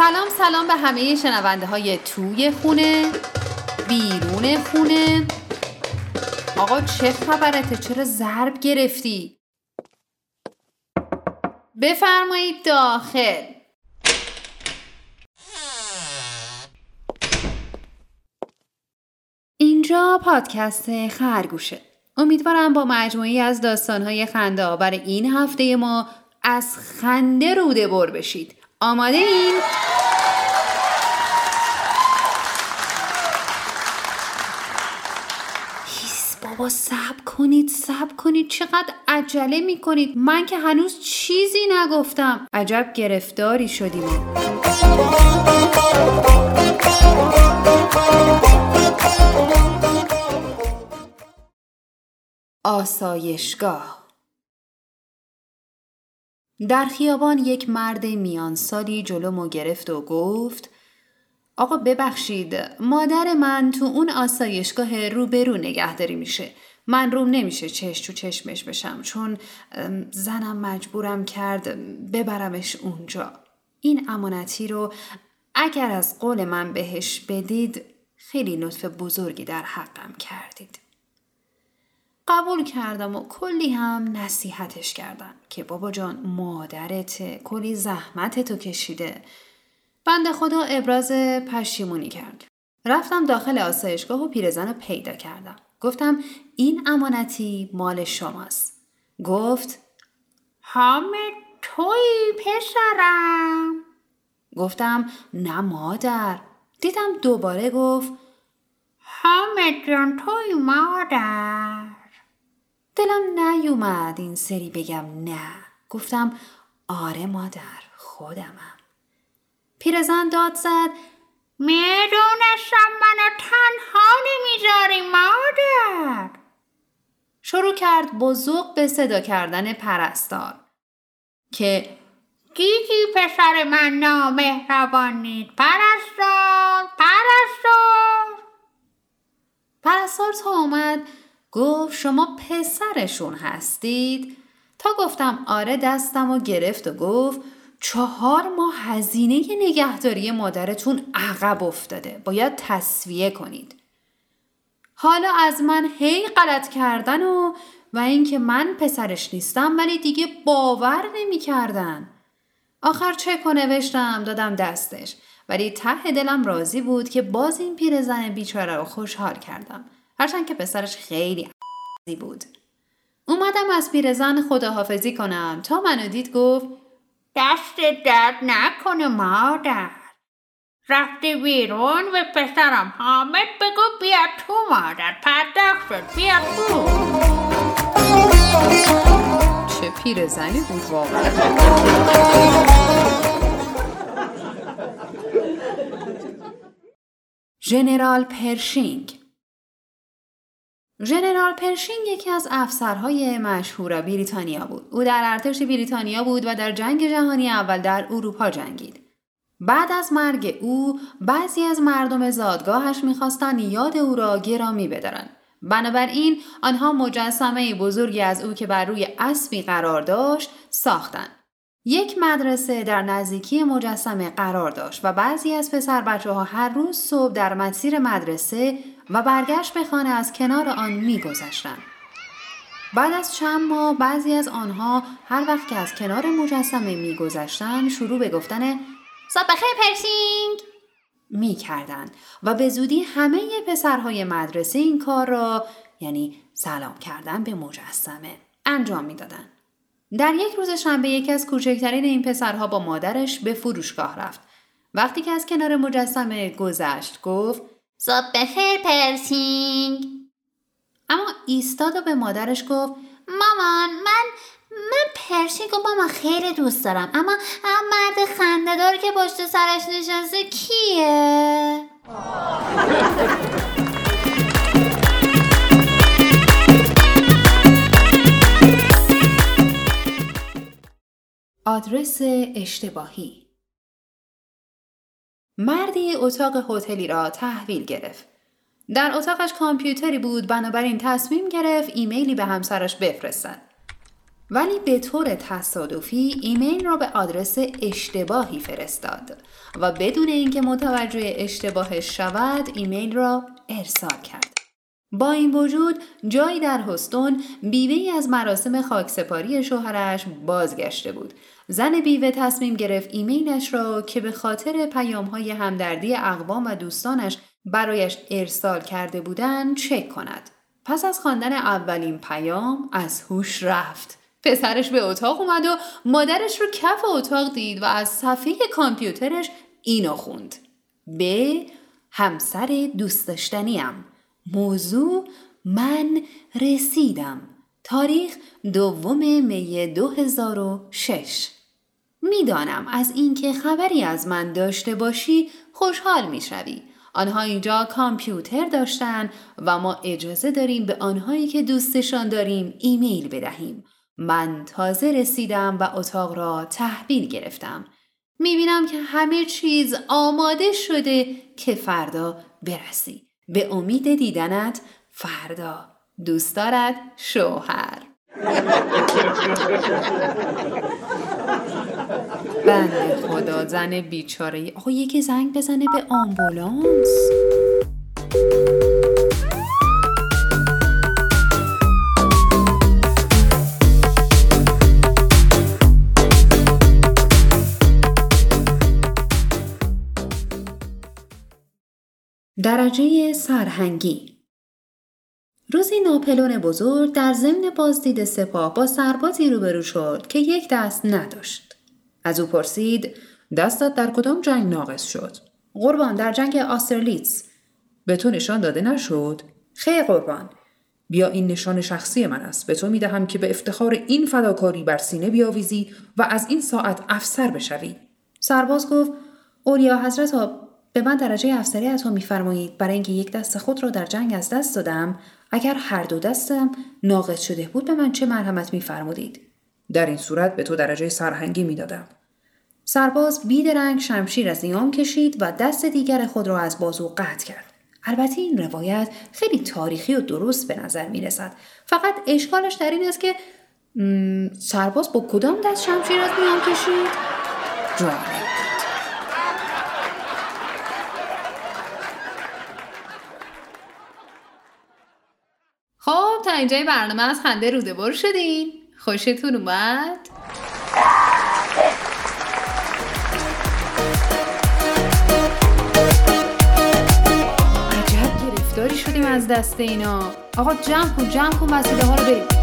سلام سلام به همه شنونده های توی خونه بیرون خونه. آقا چه خبرته؟ چرا ضرب گرفتی؟ بفرمایید داخل. اینجا پادکست خرگوشه. امیدوارم با مجموعی از داستانهای خنده آور این هفته ما از خنده روده بر بشید. آماده این؟ بابا سب کنید سب کنید. چقدر عجله می کنید من که هنوز چیزی نگفتم. عجب گرفتاری شدیم. آسایشگاه. در خیابان یک مرد میان سالی جلومو گرفت و گفت آقا ببخشید مادر من تو اون آسایشگاه روبرو نگهداری میشه. من روم نمیشه چش تو چشمش بشم چون زنم مجبورم کرد ببرمش اونجا. این امانتی رو اگر از قول من بهش بدید خیلی لطف بزرگی در حقم کردید. قبول کردم و کلی هم نصیحتش کردم که بابا جان مادرته کلی زحمت تو کشیده. بند خدا ابراز پشیمونی کرد. رفتم داخل آسایشگاه و پیرزن رو پیدا کردم. گفتم این امانتی مال شماست. گفت حامد توی پسرم. گفتم نه مادر. دیدم دوباره گفت حامد جان توی مادر. دلم نیومد این سری بگم نه. گفتم آره مادر خودمم. پیرزن داد زد می‌دونستم منو تنها نمی‌ذاری مادر. شروع کرد بزرگ به صدا کردن پرستار. که گیگی پسر من نامهربان نید پرستار پرستار. پرستار تا اومد گفت شما پسرشون هستید؟ تا گفتم آره دستم و گرفت و گفت چهار ماه هزینه نگهداری مادرتون عقب افتاده. باید تصویه کنید. حالا از من هی غلط کردن و و اینکه من پسرش نیستم ولی دیگه باور نمی‌کردن. آخر چک و نوشتم دادم دستش. ولی ته دلم راضی بود که باز این پیرزن بیچاره رو خوشحال کردم. هرچند که پسرش خیلی بود. اومدم از پیرزن خداحافظی کنم. تا منو دید گفت دست درد نکنه مادر. رفته بیرون و پسرم حامد بگو بیا تو مادر. پرداخت شد. بیا تو. چه پیر زنی بود واقعا. ژنرال پرشینگ. ژنرال پرشینگ یکی از افسرهای مشهور بریتانیا بود. او در ارتش بریتانیا بود و در جنگ جهانی اول در اروپا جنگید. بعد از مرگ او بعضی از مردم زادگاهش می‌خواستند یاد او را گرامی بدارند. بنابراین آنها مجسمه بزرگی از او که بر روی اسبی قرار داشت ساختند. یک مدرسه در نزدیکی مجسمه قرار داشت و بعضی از پسر بچه ها هر روز صبح در مسیر مدرسه و برگشت به خانه از کنار آن میگذشتند. بعد از چند ماه بعضی از آنها هر وقت که از کنار مجسمه میگذشتند شروع به گفتن صبح بخیر پرسینگ می‌کردند و به زودی همه پسرهای مدرسه این کار را یعنی سلام کردن به مجسمه انجام می‌دادند. در یک روز شنبه یکی از کوچکترین این پسرها با مادرش به فروشگاه رفت. وقتی که از کنار مجسمه گذشت گفت صبح بخیر پرسینگ اما ایستاد و به مادرش گفت مامان من من پرسینگ و ماما خیلی دوست دارم اما مرد خندهدار که پشت سرش نشسته کیه؟ آدرس اشتباهی مردی اتاق هتلی را تحویل گرفت. در اتاقش کامپیوتری بود بنابراین تصمیم گرفت ایمیلی به همسرش بفرستد. ولی به طور تصادفی ایمیل را به آدرس اشتباهی فرستاد و بدون اینکه متوجه اشتباهش شود ایمیل را ارسال کرد. با این وجود جایی در هستون بیوه از مراسم خاکسپاری شوهرش بازگشته بود. زن بیوه تصمیم گرفت ایمیلش را که به خاطر پیام های همدردی اقوام و دوستانش برایش ارسال کرده بودند چک کند. پس از خواندن اولین پیام از هوش رفت. پسرش به اتاق اومد و مادرش رو کف اتاق دید و از صفحه کامپیوترش اینو خوند. به همسر دوست داشتنیم. موضوع من رسیدم. تاریخ دوم می 2006 می‌دانم از اینکه خبری از من داشته باشی خوشحال می‌شوی. آنها اینجا کامپیوتر داشتن و ما اجازه داریم به آنهایی که دوستشان داریم ایمیل بدهیم. من تازه رسیدم و اتاق را تحویل گرفتم. می‌بینم که همه چیز آماده شده که فردا برسی. به امید دیدنت فردا. دوست دارد شوهر. بنده خدا زن بیچاره آقا یکی زنگ بزنه به آمبولانس درجه سرهنگی روزی ناپلون بزرگ در ضمن بازدید سپاه با سربازی روبرو شد که یک دست نداشت. از او پرسید دستت در کدام جنگ ناقص شد؟ قربان در جنگ آسترلیتز. به تو نشان داده نشد؟ خیر قربان. بیا این نشان شخصی من است. به تو می دهم که به افتخار این فداکاری بر سینه بیاویزی و از این ساعت افسر بشوی. سرباز گفت اولیا حضرت به من درجه افسری عطا میفرمایید. برای اینکه یک دست خود را در جنگ از دست دادم. اگر هر دو دستم ناقص شده بود به من چه مرحمت میفرمودید در این صورت به تو درجه سرهنگی می‌دادم. سرباز بیدرنگ شمشیر از نیام کشید و دست دیگر خود را از بازو قطع کرد. البته این روایت خیلی تاریخی و درست به نظر می رسد. فقط اشکالش در این است که سرباز با کدام دست شمشیر از نیام کشید خب تا اینجای برنامه از خنده روده بر شدین خوشتون اومد؟ عجب گرفتاری شدیم از دست اینا. آقا جمع کن جمع کن وسیله ها رو بریم.